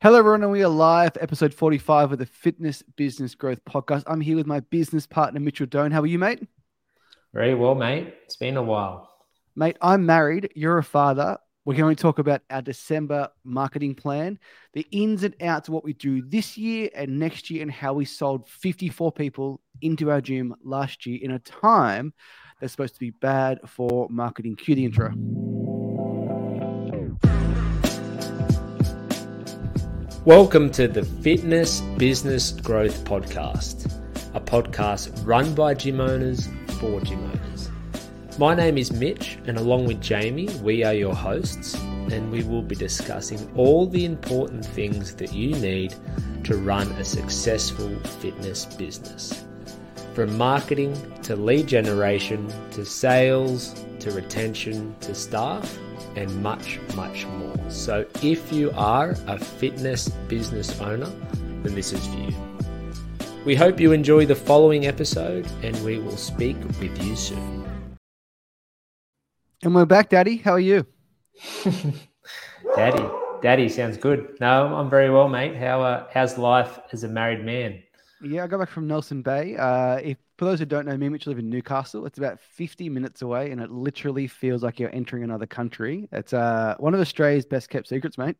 Hello, everyone, and we are live, episode 45 of the Fitness Business Growth Podcast. I'm here with my business partner, Mitchell Doan. How are you, mate? Very well, mate. It's been a while. Mate, I'm married. You're a father. We're going to talk about our December marketing plan, the ins and outs of what we do this year and next year, and how we sold 54 people into our gym last year in a time that's supposed to be bad for marketing. Cue the intro. Welcome to the Fitness Business Growth Podcast, a podcast run by gym owners for gym owners. My name is Mitch, and along with Jamie, we are your hosts, and we will be discussing all the important things that you need to run a successful fitness business. From marketing to lead generation to sales to retention to staff and much, much more. So, if you are a fitness business owner, then this is for you. We hope you enjoy the following episode and we will speak with you soon. And we're back, Daddy. How are you? Daddy, Daddy sounds good. No, I'm very well, mate. How uh, how's life as a married man? Yeah, I got back from Nelson Bay. Uh, if for those who don't know me, Mitch live in Newcastle. It's about 50 minutes away, and it literally feels like you're entering another country. It's uh, one of Australia's best kept secrets, mate.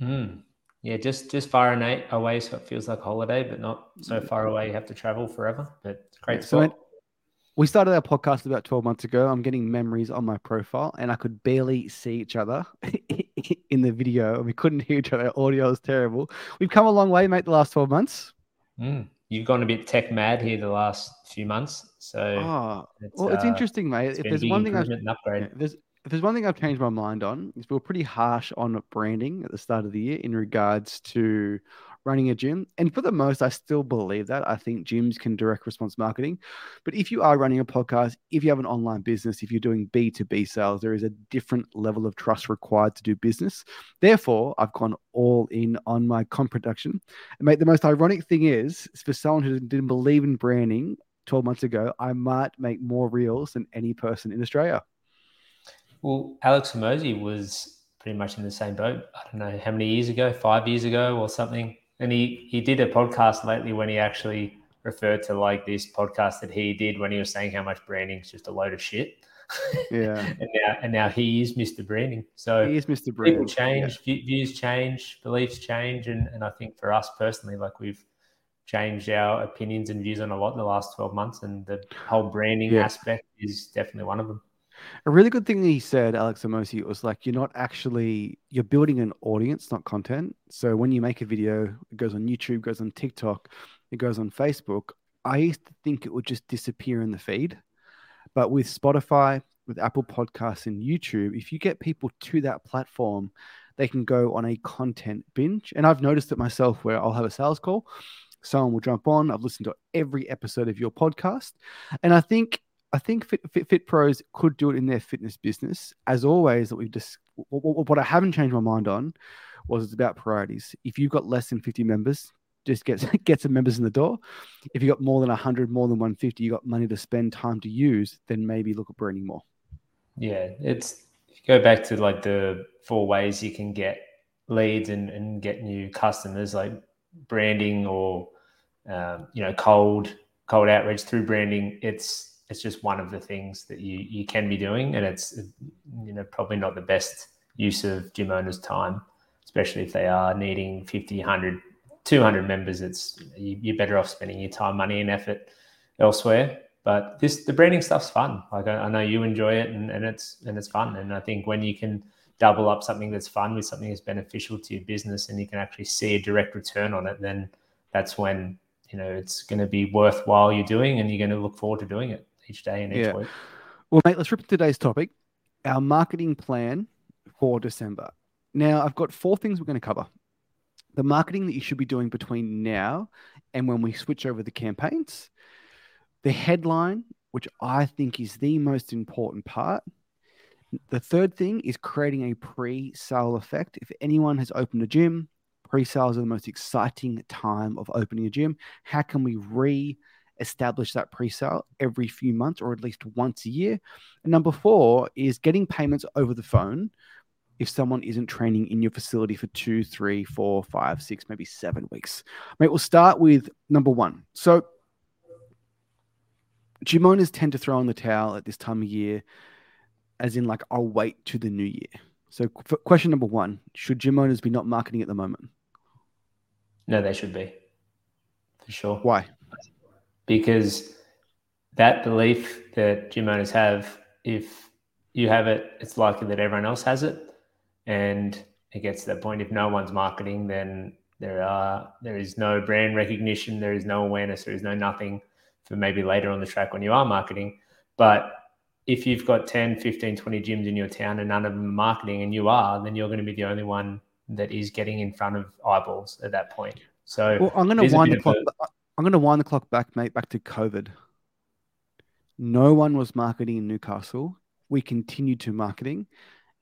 Mm. Yeah, just just far and away, so it feels like a holiday, but not so far away you have to travel forever. But great yeah, so we started our podcast about 12 months ago. I'm getting memories on my profile, and I could barely see each other in the video. We couldn't hear each other. Audio is terrible. We've come a long way, mate, the last 12 months. Mm. You've gone a bit tech mad here the last few months. So, oh, it's, well, it's uh, interesting, mate. It's if there's one thing I've, yeah, there's, if there's one thing I've changed my mind on, is we are pretty harsh on branding at the start of the year in regards to running a gym. And for the most, I still believe that. I think gyms can direct response marketing. But if you are running a podcast, if you have an online business, if you're doing B2B sales, there is a different level of trust required to do business. Therefore, I've gone all in on my comp production. And mate, the most ironic thing is for someone who didn't believe in branding 12 months ago, I might make more reels than any person in Australia. Well, Alex Hormozi was pretty much in the same boat. I don't know how many years ago, five years ago or something and he he did a podcast lately when he actually referred to like this podcast that he did when he was saying how much branding is just a load of shit. Yeah. and now and now he is Mr. Branding. So he is Mr. Branding. People change, yeah. views change, beliefs change, and and I think for us personally, like we've changed our opinions and views on a lot in the last 12 months and the whole branding yeah. aspect is definitely one of them a really good thing he said, Alex Hormozi, was like you're not actually you're building an audience, not content. So when you make a video, it goes on YouTube, goes on TikTok, it goes on Facebook. I used to think it would just disappear in the feed, but with Spotify, with Apple Podcasts, and YouTube, if you get people to that platform, they can go on a content binge. And I've noticed it myself where I'll have a sales call, someone will jump on. I've listened to every episode of your podcast, and I think I think Fit, Fit, Fit, Pros could do it in their fitness business. As always, that we've just what, what I haven't changed my mind on was it's about priorities. If you've got less than 50 members, just get get some members in the door. If you got more than 100, more than 150, you got money to spend, time to use, then maybe look at branding more. Yeah, it's go back to like the four ways you can get leads and, and get new customers, like branding or um, you know cold cold outreach through branding. It's it's just one of the things that you you can be doing, and it's you know probably not the best use of gym owners' time, especially if they are needing 50, 100, 200 members. It's you're better off spending your time, money, and effort elsewhere. But this the branding stuff's fun. Like I, I know you enjoy it, and, and it's and it's fun. And I think when you can double up something that's fun with something that's beneficial to your business, and you can actually see a direct return on it, then that's when you know it's going to be worthwhile you're doing, and you're going to look forward to doing it each day and each yeah. week. Well, mate, let's rip into today's topic our marketing plan for December. Now, I've got four things we're going to cover the marketing that you should be doing between now and when we switch over the campaigns, the headline, which I think is the most important part. The third thing is creating a pre sale effect. If anyone has opened a gym, pre sales are the most exciting time of opening a gym. How can we re establish that pre-sale every few months or at least once a year. And number four is getting payments over the phone if someone isn't training in your facility for two, three, four, five, six, maybe seven weeks. Mate, we'll start with number one. So, gym owners tend to throw in the towel at this time of year, as in, like, I'll wait to the new year. So, question number one Should gym owners be not marketing at the moment? No, they should be. For sure. Why? Because that belief that gym owners have, if you have it, it's likely that everyone else has it and it gets to that point if no one's marketing then there are there is no brand recognition there is no awareness there is no nothing for maybe later on the track when you are marketing but if you've got 10 15 20 gyms in your town and none of them are marketing and you are then you're going to be the only one that is getting in front of eyeballs at that point so well, i'm going to wind the clock. I'm going to wind the clock back mate back to covid no one was marketing in newcastle we continued to marketing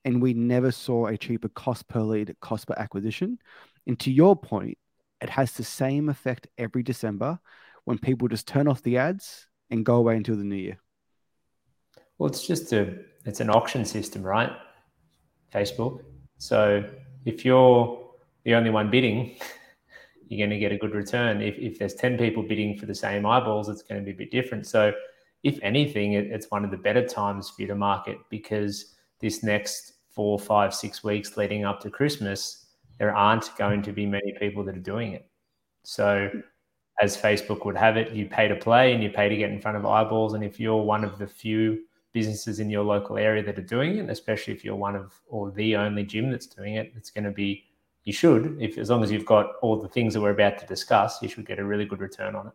and we never saw a cheaper cost per lead, cost per acquisition. And to your point, it has the same effect every December when people just turn off the ads and go away until the new year. Well, it's just a it's an auction system, right? Facebook. So if you're the only one bidding, you're going to get a good return. If, if there's 10 people bidding for the same eyeballs, it's going to be a bit different. So if anything, it, it's one of the better times for you to market because this next four, five, six weeks leading up to Christmas, there aren't going to be many people that are doing it. So, as Facebook would have it, you pay to play and you pay to get in front of eyeballs. And if you're one of the few businesses in your local area that are doing it, especially if you're one of or the only gym that's doing it, it's going to be you should, if as long as you've got all the things that we're about to discuss, you should get a really good return on it.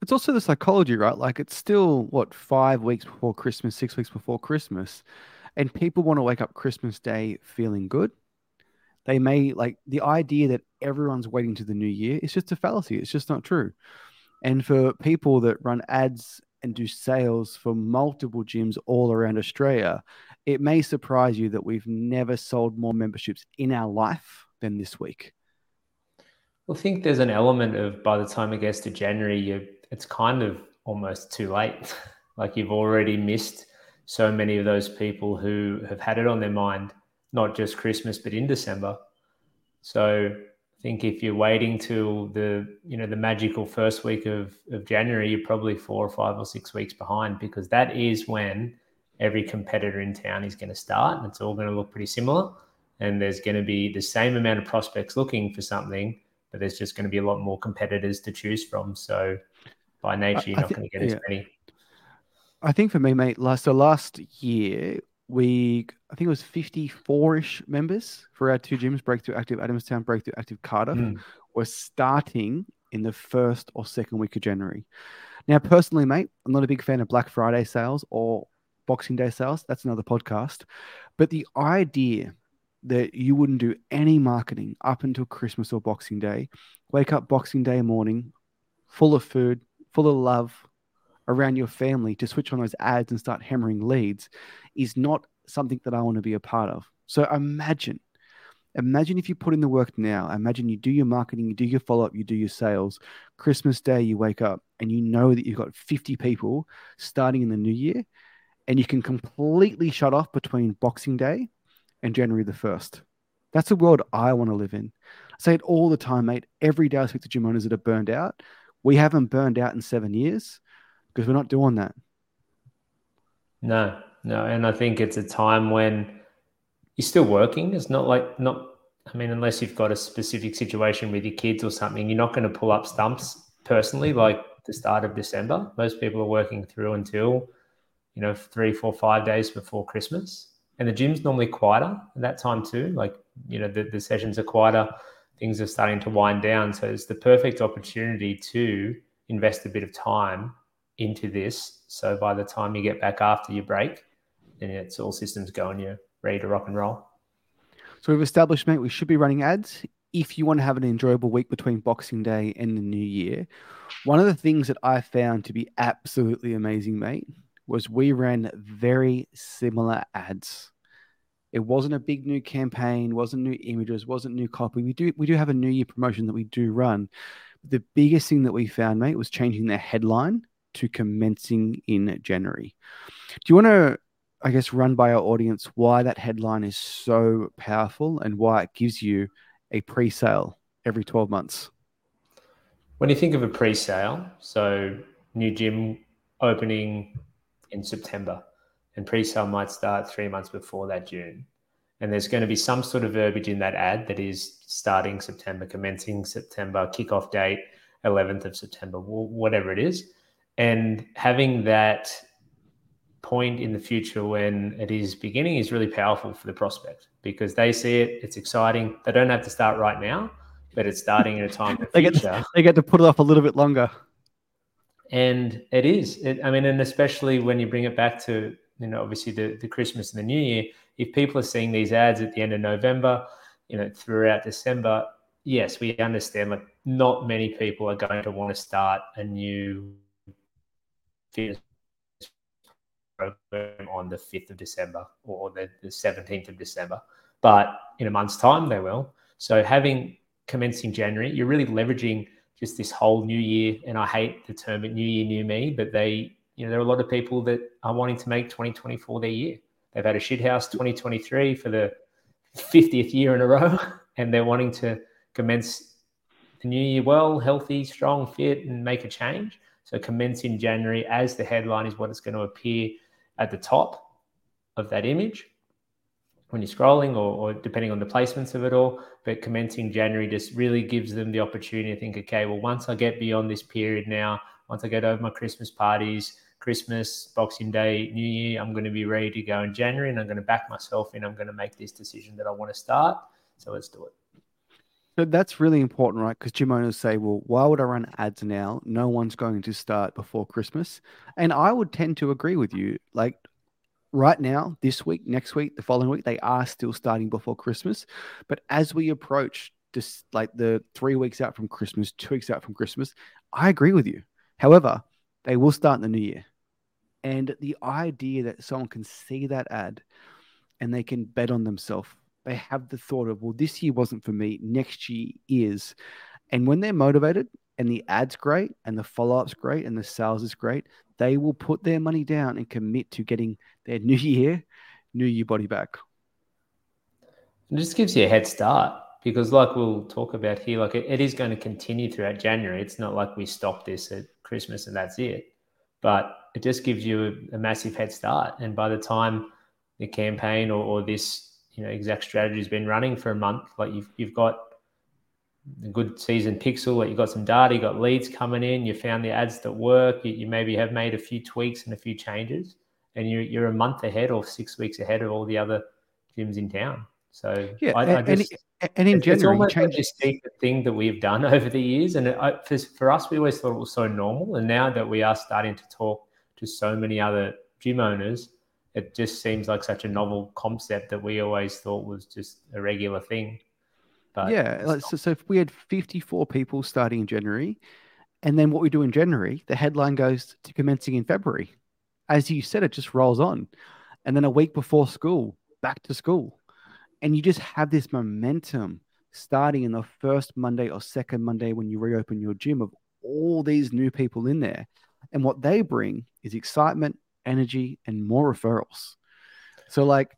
It's also the psychology, right? Like it's still what five weeks before Christmas, six weeks before Christmas and people want to wake up Christmas Day feeling good. They may like the idea that everyone's waiting to the new year It's just a fallacy. It's just not true. And for people that run ads and do sales for multiple gyms all around Australia, it may surprise you that we've never sold more memberships in our life than this week. I think there's an element of by the time it gets to January, you it's kind of almost too late. like you've already missed so many of those people who have had it on their mind, not just Christmas, but in December. So I think if you're waiting till the you know the magical first week of, of January, you're probably four or five or six weeks behind because that is when every competitor in town is going to start and it's all going to look pretty similar. And there's going to be the same amount of prospects looking for something, but there's just going to be a lot more competitors to choose from. So by nature, you're not going to get yeah. as many. I think for me, mate, last so last year we I think it was 54-ish members for our two gyms, Breakthrough Active Adamstown, Breakthrough Active Cardiff, mm. were starting in the first or second week of January. Now, personally, mate, I'm not a big fan of Black Friday sales or Boxing Day sales. That's another podcast. But the idea that you wouldn't do any marketing up until Christmas or Boxing Day, wake up Boxing Day morning, full of food, full of love, around your family to switch on those ads and start hammering leads is not something that I want to be a part of. So imagine, imagine if you put in the work now. Imagine you do your marketing, you do your follow up, you do your sales. Christmas Day, you wake up and you know that you've got 50 people starting in the new year, and you can completely shut off between Boxing Day and January the 1st. That's the world I want to live in. I say it all the time, mate. Every day I speak to gym owners that are burned out. We haven't burned out in seven years because we're not doing that. No, no, and I think it's a time when you're still working. It's not like not. I mean, unless you've got a specific situation with your kids or something, you're not going to pull up stumps personally like the start of December. Most people are working through until you know three, four, five days before Christmas, and the gym's normally quieter at that time too. Like you know, the, the sessions are quieter. Things are starting to wind down, so it's the perfect opportunity to invest a bit of time into this. So by the time you get back after your break, then it's all systems go and you're ready to rock and roll. So we've established, mate, we should be running ads. If you want to have an enjoyable week between Boxing Day and the New Year, one of the things that I found to be absolutely amazing, mate, was we ran very similar ads. It wasn't a big new campaign, wasn't new images, wasn't new copy. We do we do have a New Year promotion that we do run. the biggest thing that we found, mate, was changing the headline to commencing in January. Do you want to I guess, run by our audience why that headline is so powerful and why it gives you a pre sale every 12 months? When you think of a pre sale, so new gym opening in September, and pre sale might start three months before that June. And there's going to be some sort of verbiage in that ad that is starting September, commencing September, kickoff date, 11th of September, whatever it is. And having that point in the future when it is beginning is really powerful for the prospect because they see it, it's exciting. They don't have to start right now, but it's starting at a time they, get to, they get to put it off a little bit longer. And it is. It, I mean, and especially when you bring it back to, you know, obviously the, the Christmas and the New Year, if people are seeing these ads at the end of November, you know, throughout December, yes, we understand like not many people are going to want to start a new fitness program on the 5th of December or the, the 17th of December. But in a month's time, they will. So having commencing January, you're really leveraging just this whole new year. And I hate the term new year, new me, but they, you know, there are a lot of people that are wanting to make 2024 their year. They've had a shithouse 2023 for the 50th year in a row, and they're wanting to commence the new year well, healthy, strong, fit, and make a change. So commence in January as the headline is what it's going to appear at the top of that image when you're scrolling or, or, depending on the placements of it all. But commencing January just really gives them the opportunity to think, okay, well, once I get beyond this period now, once I get over my Christmas parties, Christmas, Boxing Day, New Year, I'm going to be ready to go in January and I'm going to back myself in. I'm going to make this decision that I want to start. So let's do it. So that's really important, right? Because gym owners say, well, why would I run ads now? No one's going to start before Christmas. And I would tend to agree with you. Like right now, this week, next week, the following week, they are still starting before Christmas. But as we approach just like the three weeks out from Christmas, two weeks out from Christmas, I agree with you. However, they will start in the new year. And the idea that someone can see that ad and they can bet on themselves they have the thought of, well, this year wasn't for me, next year is. And when they're motivated and the ad's great and the follow up's great and the sales is great, they will put their money down and commit to getting their new year, new year body back. It just gives you a head start because, like we'll talk about here, like it, it is going to continue throughout January. It's not like we stop this at Christmas and that's it, but it just gives you a, a massive head start. And by the time the campaign or, or this you know exact strategy has been running for a month, like you've you've got a good season pixel, that you've got some data, you've got leads coming in, you found the ads that work, you, you maybe have made a few tweaks and a few changes, and you're you're a month ahead or six weeks ahead of all the other gyms in town. So yeah, I, I just, and, and, in general, it's almost this secret thing that we've done over the years, and it, for, for us, we always thought it was so normal, and now that we are starting to talk to so many other gym owners it just seems like such a novel concept that we always thought was just a regular thing. But yeah, so, so if we had 54 people starting in January, and then what we do in January, the headline goes to commencing in February. As you said, it just rolls on. And then a week before school, back to school. And you just have this momentum starting in the first Monday or second Monday when you reopen your gym of all these new people in there. And what they bring is excitement, energy, and more referrals. So, like,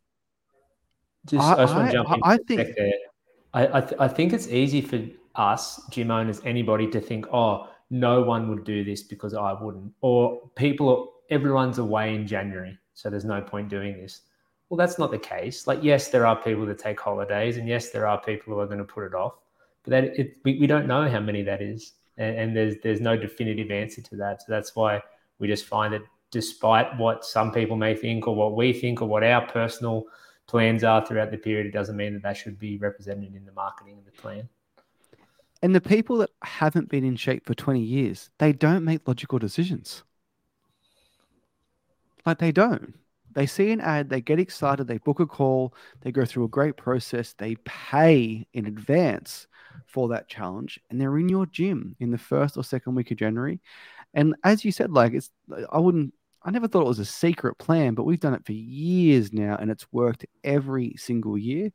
just I, I just want to jump in. I, think I I, th- I think it's easy for us gym owners, anybody, to think, oh, no one would do this because I wouldn't, or people, everyone's away in January, so there's no point doing this. Well, that's not the case. Like, yes, there are people that take holidays, and yes, there are people who are going to put it off, but that it, we, we don't know how many that is, and, and there's there's no definitive answer to that. So that's why we just find that despite what some people may think or what we think or what our personal plans are throughout the period, it doesn't mean that that should be represented in the marketing of the plan. And the people that haven't been in shape for 20 years, they don't make logical decisions. Like they don't. They see an ad, they get excited, they book a call, they go through a great process, they pay in advance for that challenge, and they're in your gym in the first or second week of January. And as you said, like it's, I wouldn't I never thought it was a secret plan, but we've done it for years now and it's worked every single year.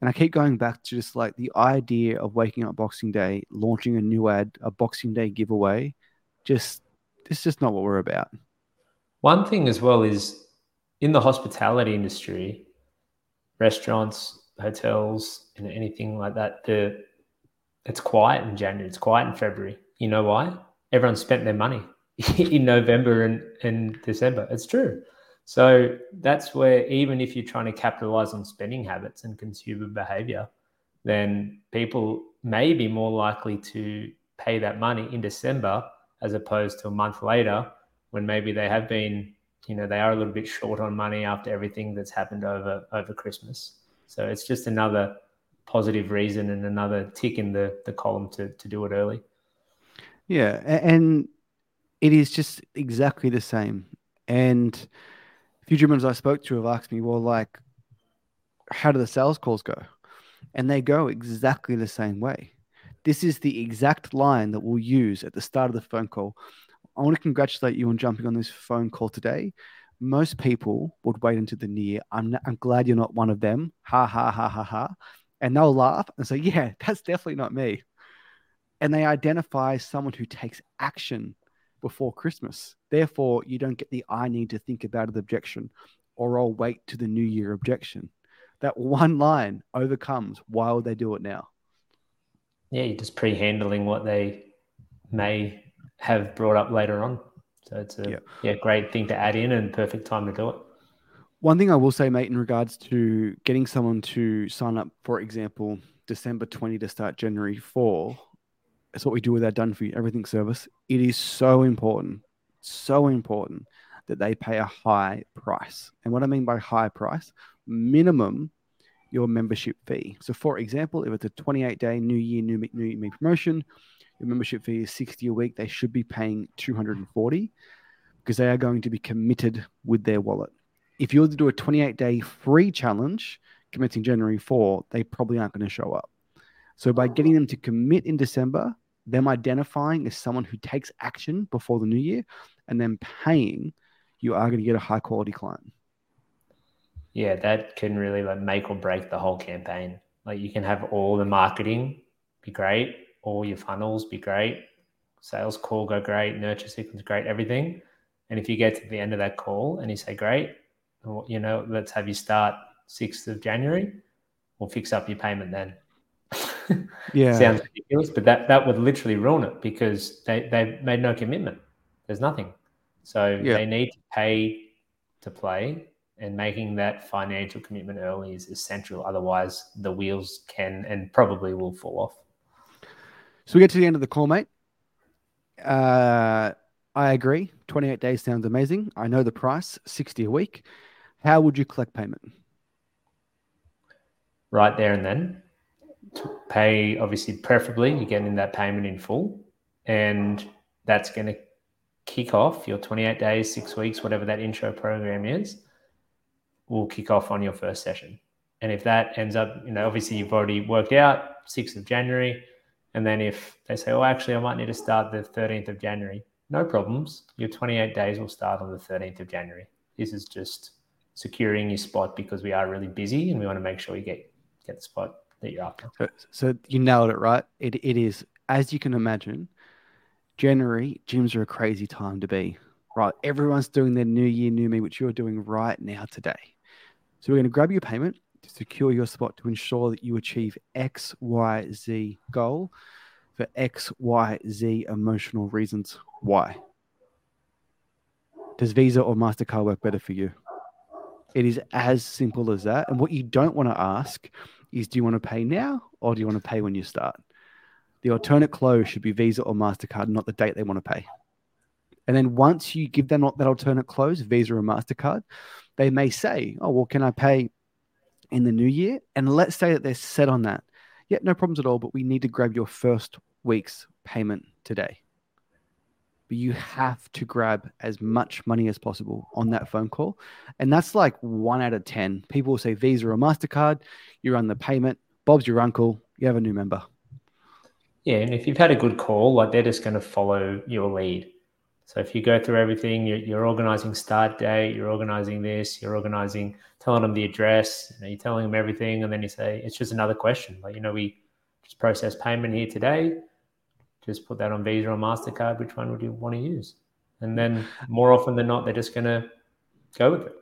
And I keep going back to just like the idea of waking up Boxing Day, launching a new ad, a Boxing Day giveaway. Just, it's just not what we're about. One thing as well is in the hospitality industry, restaurants, hotels, and anything like that, the it's quiet in January. It's quiet in February. You know why? Everyone spent their money in November and, and December. It's true. So that's where even if you're trying to capitalize on spending habits and consumer behavior, then people may be more likely to pay that money in December as opposed to a month later when maybe they have been, you know, they are a little bit short on money after everything that's happened over over Christmas. So it's just another positive reason and another tick in the the column to to do it early. Yeah, and it is just exactly the same. And a few gym owners I spoke to have asked me, well, like, how do the sales calls go? And they go exactly the same way. This is the exact line that we'll use at the start of the phone call. I want to congratulate you on jumping on this phone call today. Most people would wait until the new year. I'm, not, I'm glad you're not one of them. Ha ha ha ha ha. And they'll laugh and say, Yeah, that's definitely not me. And they identify someone who takes action before Christmas. Therefore, you don't get the I need to think about it objection or I'll wait to the new year objection. That one line overcomes why would they do it now? Yeah, you're just pre handling what they may have brought up later on. So it's a yeah. yeah, great thing to add in and perfect time to do it. One thing I will say, mate, in regards to getting someone to sign up, for example, December 20 to start January 4, it's what we do with our done for you everything service. It is so important, so important that they pay a high price. And what I mean by high price, minimum your membership fee. So, for example, if it's a 28 day New Year, New Me, New Me promotion, your membership fee is 60 a week. They should be paying 240 because they are going to be committed with their wallet. If you were to do a 28 day free challenge commencing January 4, they probably aren't going to show up. So, by getting them to commit in December, them identifying as someone who takes action before the new year and then paying, you are going to get a high quality client. Yeah, that can really like make or break the whole campaign. Like you can have all the marketing be great, all your funnels be great, sales call go great, nurture sequence great, everything. And if you get to the end of that call and you say, great, you know, let's have you start 6th of January, we'll fix up your payment then. Yeah. Sounds ridiculous, but that, that would literally ruin it because they, they made no commitment. There's nothing. So yeah. they need to pay to play, and making that financial commitment early is essential. Otherwise, the wheels can and probably will fall off. So we get to the end of the call, mate. Uh, I agree. 28 days sounds amazing. I know the price, 60 a week. How would you collect payment? Right there and then pay, obviously, preferably you're getting that payment in full, and that's going to kick off your 28 days, six weeks, whatever that intro program is, will kick off on your first session. And if that ends up, you know, obviously you've already worked out 6th of January. And then if they say, oh, actually, I might need to start the 13th of January, no problems. Your 28 days will start on the 13th of January. This is just securing your spot because we are really busy and we want to make sure you get, get the spot that you're after. So, so you nailed it, right? It, it is, as you can imagine, January, gyms are a crazy time to be, right? Everyone's doing their new year, new me, which you're doing right now today. So we're going to grab your payment to secure your spot to ensure that you achieve X, Y, Z goal for X, Y, Z emotional reasons. Why? Does Visa or MasterCard work better for you? It is as simple as that. And what you don't want to ask is do you want to pay now or do you want to pay when you start? The alternate close should be Visa or MasterCard, not the date they want to pay. And then once you give them that alternate close, Visa or MasterCard, they may say, Oh, well, can I pay in the new year? And let's say that they're set on that. Yeah, no problems at all, but we need to grab your first week's payment today. But you have to grab as much money as possible on that phone call. And that's like one out of 10. People will say Visa or MasterCard, you run the payment, Bob's your uncle, you have a new member. Yeah, and if you've had a good call, like they're just going to follow your lead. So if you go through everything, you're, you're organizing start date, you're organizing this, you're organizing, telling them the address, you you're telling them everything, and then you say it's just another question. Like you know, we just process payment here today. Just put that on Visa or Mastercard. Which one would you want to use? And then more often than not, they're just going to go with it.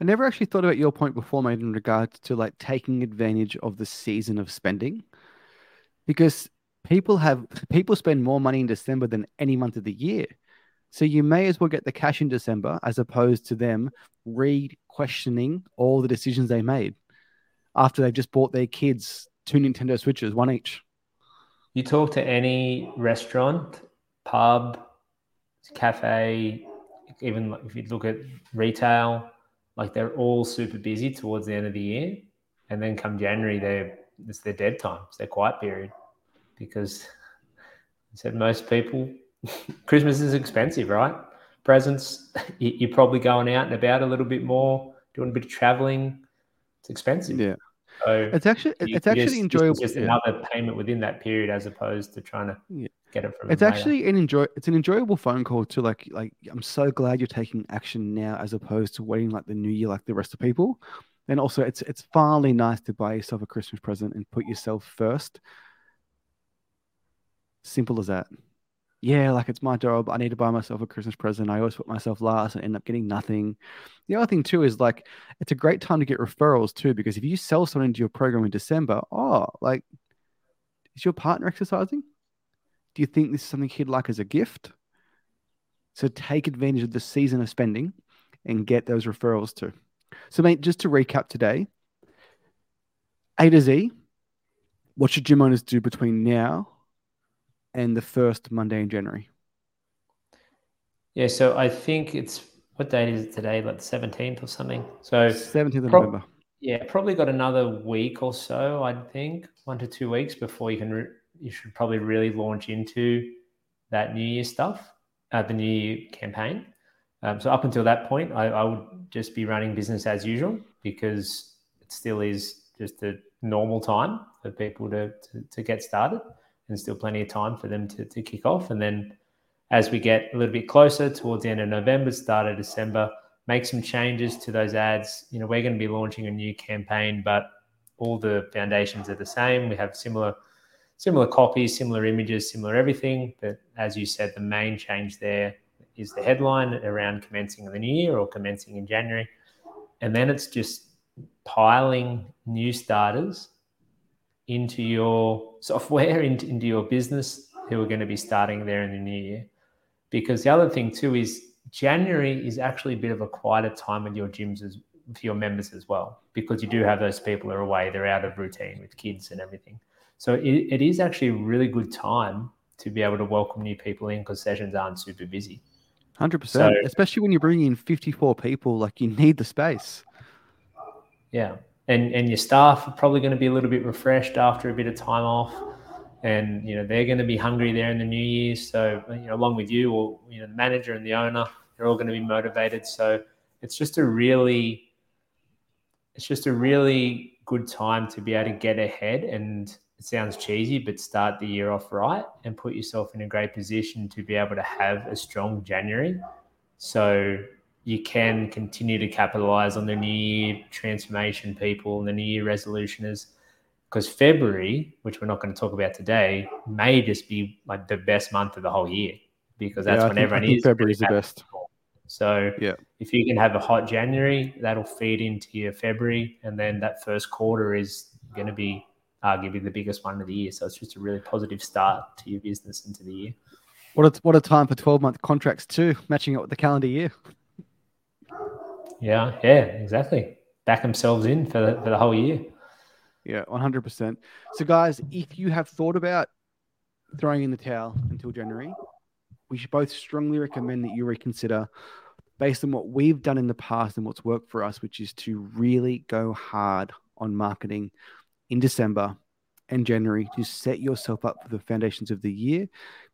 I never actually thought about your point before, mate, in regards to like taking advantage of the season of spending, because people have people spend more money in December than any month of the year. So you may as well get the cash in December as opposed to them re-questioning all the decisions they made after they've just bought their kids two Nintendo Switches, one each. You talk to any restaurant, pub, cafe, even if you look at retail, like they're all super busy towards the end of the year, and then come January, they're it's their dead time, it's their quiet period, because I said most people, Christmas is expensive, right? Presents, you're probably going out and about a little bit more, doing a bit of traveling. It's expensive. Yeah. So It's actually it's actually just- enjoyable. It's just another payment within that period, as opposed to trying to Yeah. get it from. It's them later. actually an enjoy. It's an enjoyable phone call to like like. I'm so glad you're taking action now, as opposed to waiting like the new year, like the rest of people. And also, it's it's finally nice to buy yourself a Christmas present and put yourself first. Simple as that. Yeah, like it's my job. I need to buy myself a Christmas present. I always put myself last and end up getting nothing. The other thing too is like it's a great time to get referrals too, because if you sell someone into your program in December, oh, like is your partner exercising? Do you think this is something he'd like as a gift? So take advantage of the season of spending and get those referrals too. So, mate, just to recap today A to Z, what should gym owners do between now and the first Monday in January? Yeah, so I think it's what date is it today? Like the seventeenth or something. So 17th of Prob- November. yeah, probably got another week or so. I think one to two weeks before you can. Re- you should probably really launch into that New Year stuff, uh, the New Year campaign. Um, so up until that point, I, I would just be running business as usual because it still is just a normal time for people to to, to get started, and still plenty of time for them to to kick off. And then as we get a little bit closer towards the end of November, start of December, make some changes to those ads. You know, we're going to be launching a new campaign, but all the foundations are the same. We have similar similar copies, similar images, similar everything. But as you said, the main change there is the headline around commencing in the new year or commencing in January. And then it's just piling new starters into your software, into, into your business who are going to be starting there in the new year. Because the other thing too is January is actually a bit of a quieter time with your gyms as for your members as well, because you do have those people who are away, they're out of routine with kids and everything. So it, it is actually a really good time to be able to welcome new people in because sessions aren't super busy. 100%. So- Especially when you're bringing in 54 people, like you need the space. Yeah. And and your staff are probably going to be a little bit refreshed after a bit of time off. And you know, they're going to be hungry there in the new year. So, you know, along with you or you know, the manager and the owner, they're all going to be motivated. So it's just a really it's just a really good time to be able to get ahead and it sounds cheesy, but start the year off right and put yourself in a great position to be able to have a strong January. So you can continue to capitalize on the new year transformation people and the new year resolutioners. Because February, which we're not going to talk about today, may just be like the best month of the whole year because that's Yeah, when think- I everyone think is. The best. So Yeah. if you can have a hot January, that'll feed into your February, and then that first quarter is going to be arguably the biggest one of the year. So it's just a really positive start to your business into the year. What a, what a time for 12 month contracts, too, matching up with the calendar year. Yeah, yeah, exactly. Back themselves in for the, for the whole year. Yeah, 100%. So, guys, if you have thought about throwing in the towel until January, we should both strongly recommend that you reconsider based on what we've done in the past and what's worked for us, which is to really go hard on marketing in December and January to set yourself up for the foundations of the year.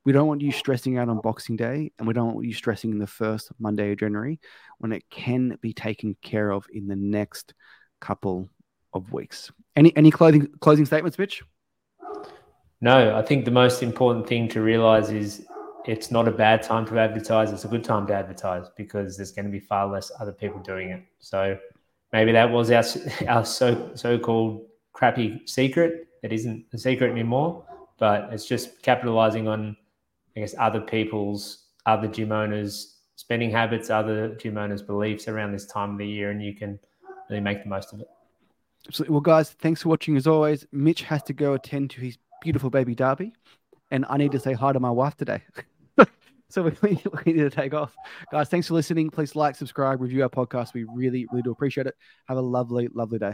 We don't want you stressing out on Boxing Day, and we don't want you stressing in the first Monday of January when it can be taken care of in the next couple of weeks. Any any clothing closing statements, Mitch? No, I think the most important thing to realize is it's not a bad time to advertise. It's a good time to advertise because there's going to be far less other people doing it. So maybe that was our our so so called crappy secret. It isn't a secret anymore, but it's just capitalizing on, I guess, other people's, other gym owners' spending habits other gym owners' beliefs around this time of the year, and you can really make the most of it. Absolutely. Well, guys, thanks for watching as always. Mitch has to go attend to his beautiful baby Darby, and I need to say hi to my wife today. so we we need to take off. Guys, thanks for listening. Please like, subscribe, review our podcast. We really, really do appreciate it. Have a lovely, lovely day.